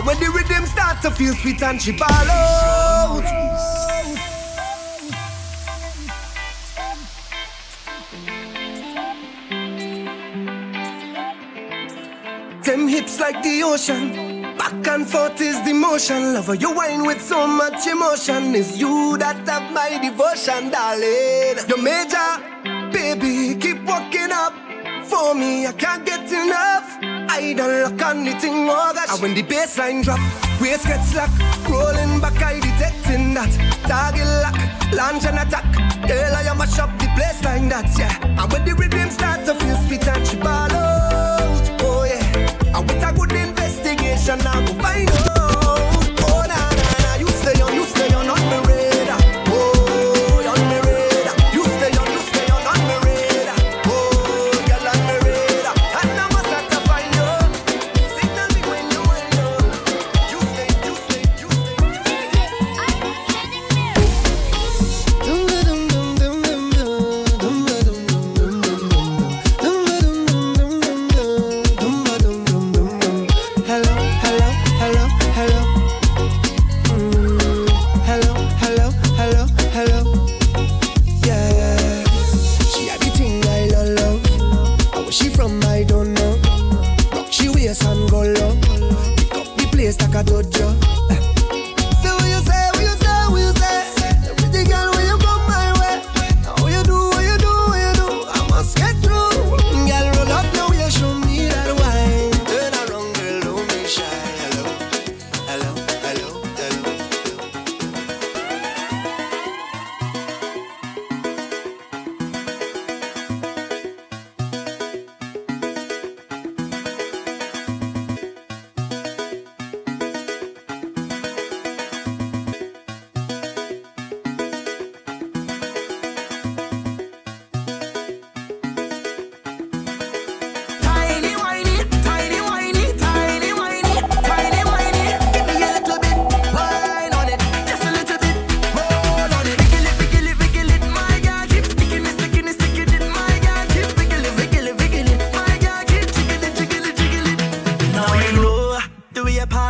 And when the rhythm start to feel sweet and she ball out. Them hips like the ocean. Back and forth is the motion. Lover, you wine with so much emotion. It's you that have my devotion, darling. You major, baby, keep walking up for me. I can't get enough. I don't look on the thing, oh gosh. And when the bassline drop, waist gets slack. Rolling back, I detecting that. Target lock, launch and attack. Girl, I am mash up the place like that, yeah. And when the rhythm start to feel sweet and she ball out, oh yeah. And with a good investigation, I go find out. touch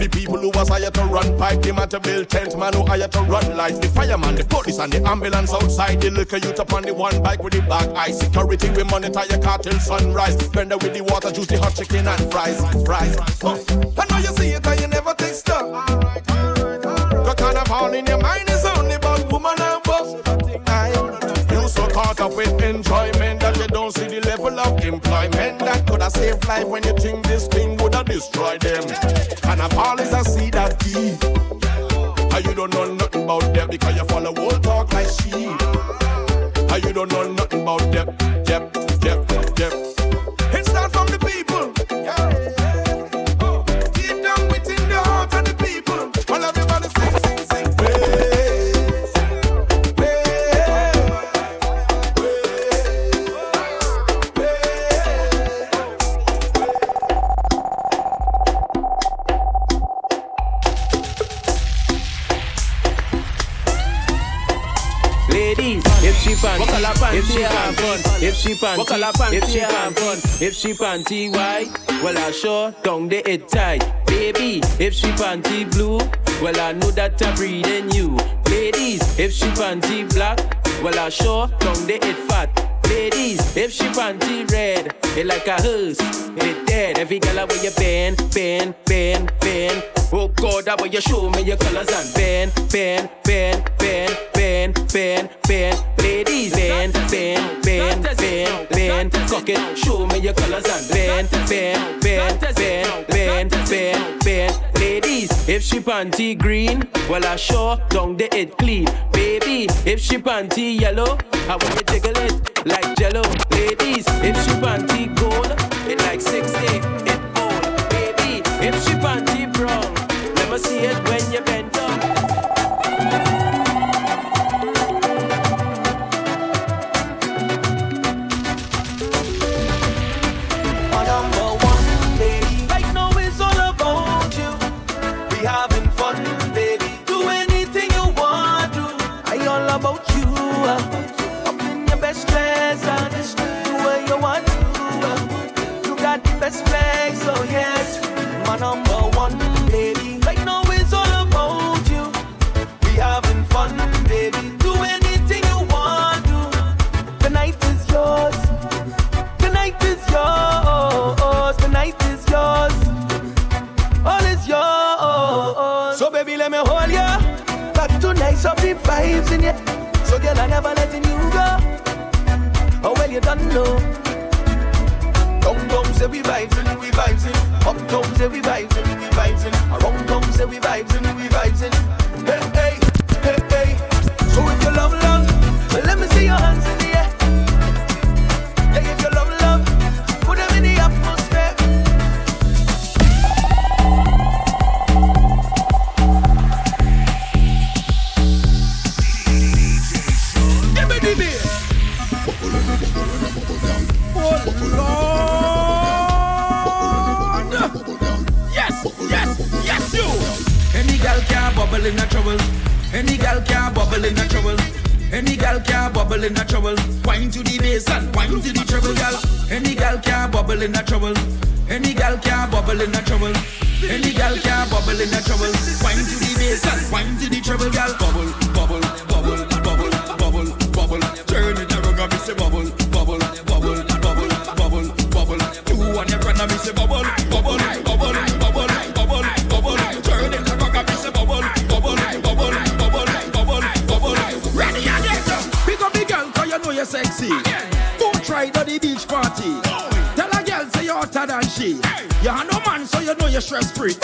the people who was hired to run pipe, the man to build tent, man who hired to run light. The fireman, the police, and the ambulance outside. The liquor youth up on the one bike with the black eye. Security, we monitor your car till sunrise. Blender with the water, juice, the hot chicken and fries. Fries. I know you see it and you never take stock. The carnival in your mind is only about woman and boss. You so caught up with enjoyment that you don't see the level of employment that could have saved life when you think this thing would have destroyed them. Carnival is a seed that key. You don't know nothing about them because you follow old talk like sheep. How you don't know nothing about them, them, them, them. If she pan, if she have fun, if she panty, if she have fun, if she panty white, well I sure down the head tight. Baby, if she panty blue, well I know that I'm breeding you. Ladies, if she panty black, well I sure down the head fat. Ladies, if she panty red, it like a hearse, it dead. Every girl where you bend, bend, bend, bend. Oh God, I will you show me your colors and bend, bend, bend, bend, bend. bend, bend, ladies, bend, bend, bend, bend, bend, cock it, show me your colors and bend, bend, bend, bend, bend, bend, bend, ladies. If she panty green, well I sure don't the it clean, baby. If she panty yellow, I want you jiggle it like jello, ladies. If she panty gold, it like six eight, it old, baby. If she panty brown, me see it when you bend down. Any gal can bubble in a trouble. Any gal can bubble in a trouble. Wine to the bass and wine to the treble, gal. Any gal can bubble in a trouble. Any gal can bubble in a trouble. Any gal can bubble in a trouble. Wine to the bass and wine to the treble, gal. Bubble, bubble, bubble, bubble, bubble, bubble. Turn it around and me say bubble, bubble, bubble, bubble, bubble, bubble. Two on your front and me say bubble, bubble, bubble. Sexy. Go try the beach party. Tell a girl say you're hotter than she. You are no man, so you know you're stress free.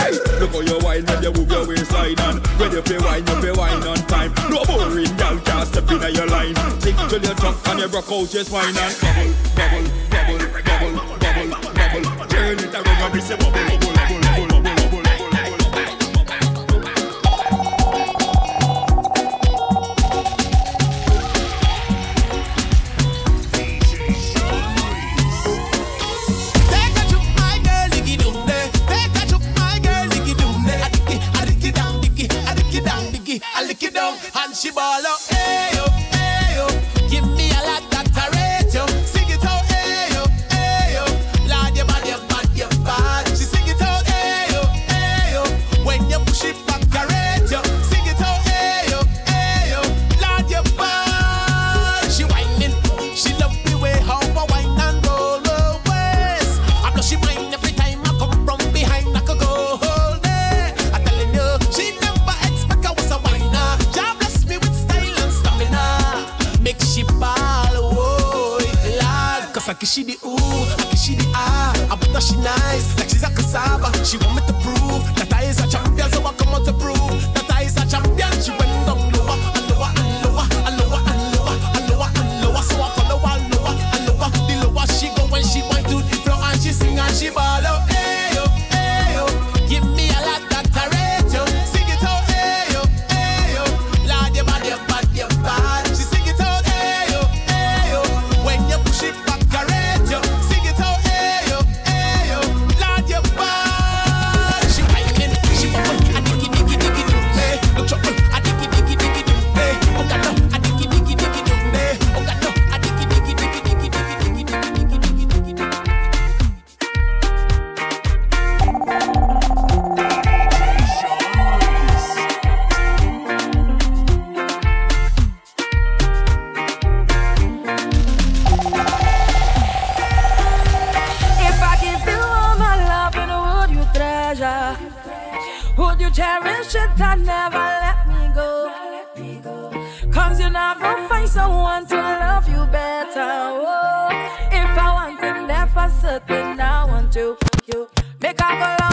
Look how you wine when you move your waistline and when you play wine, you play wine on time. No boring girl can't step in your line. Tick till you drunk and you rock out your spine and bubble, bubble, bubble, bubble, bubble, bubble. Turn it around and be say bubble, I go find someone to love you better. Oh, if I want to never certain, I want to you make I go.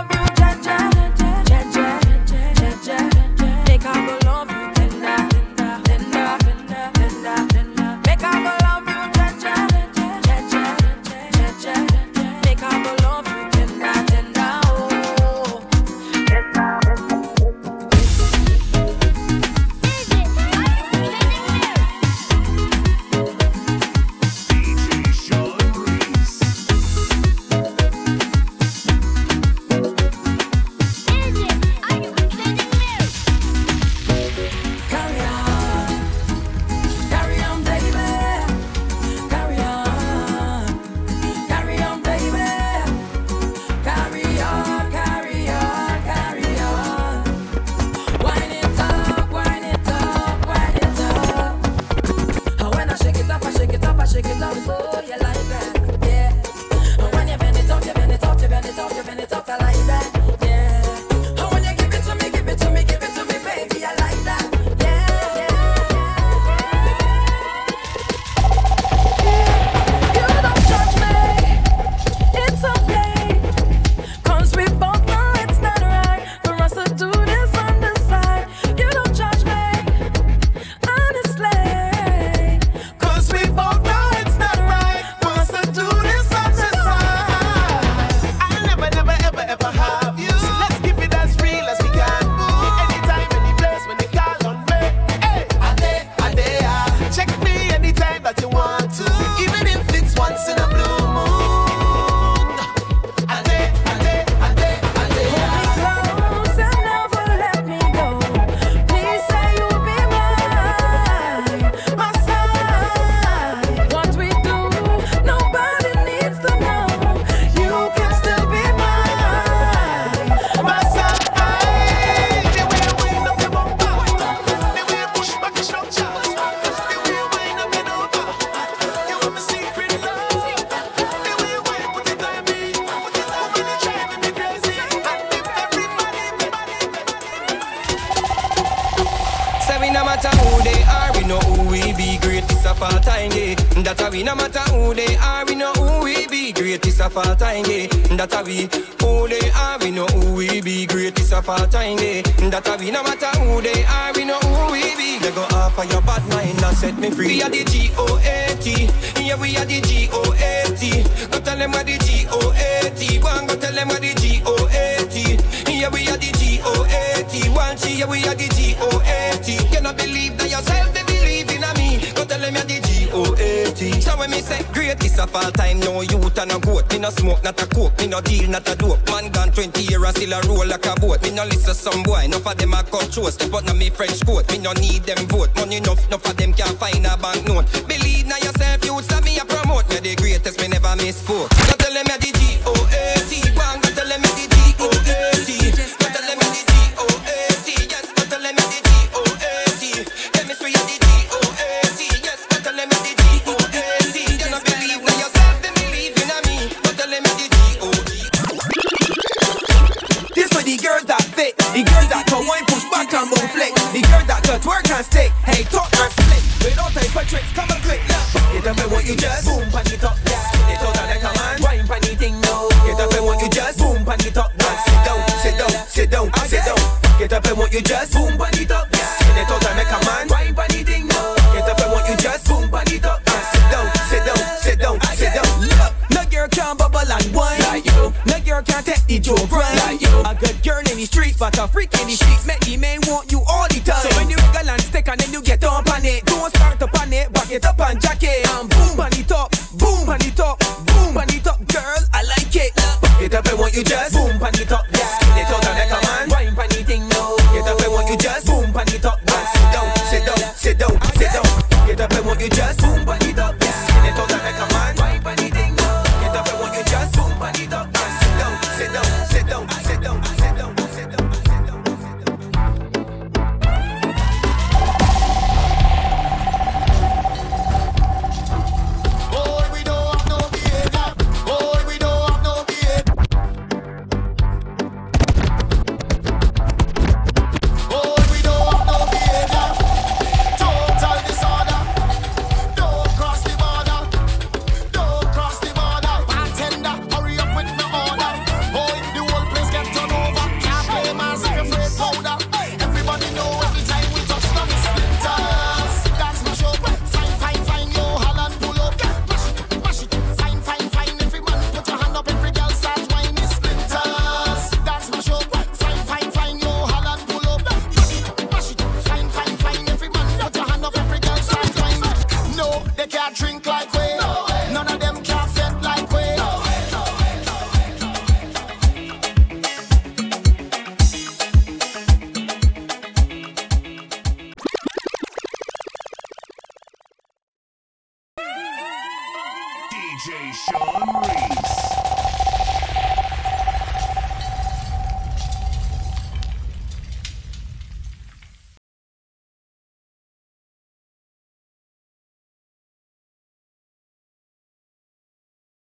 That a we no matter who they are, we know who we be. Greatest of all time, yeah. That a we who they are, we know who we be. Greatest of all time, yeah. That a we no matter who they are, we know who we be. They go off of your bad mind and set me free. We are the G-O-A-T. Yeah, we are the G-O-A-T. Go tell them what the G-O-A-T. One, and go tell them what the G-O-A-T. Yeah, we are the G-O-A-T. One G, yeah, we are the G-O-A-T. Cannot believe that. when me say greatest of all time. No youth and a goat. Me no smoke, not a coke. Me no deal, not a dope. Man gone 20 years, still a roll like a boat. Me no listen some boy. Enough of them a cut shows. Step out me French coat. Me no need them vote. Money enough, enough of them can't find a banknote. Believe now yourself, youths that me a promote. Me the greatest, me never miss spoke. A grind. Like I got girl in the streets, but a freak in the sheets. Make the man want you all the time. So when you wiggle a stick and then you get on it. Don't start on it back it up and jack it. And boom, on the top, boom, on the top, boom, on the top, girl, I like it. Back it up and want you just boom, on the top.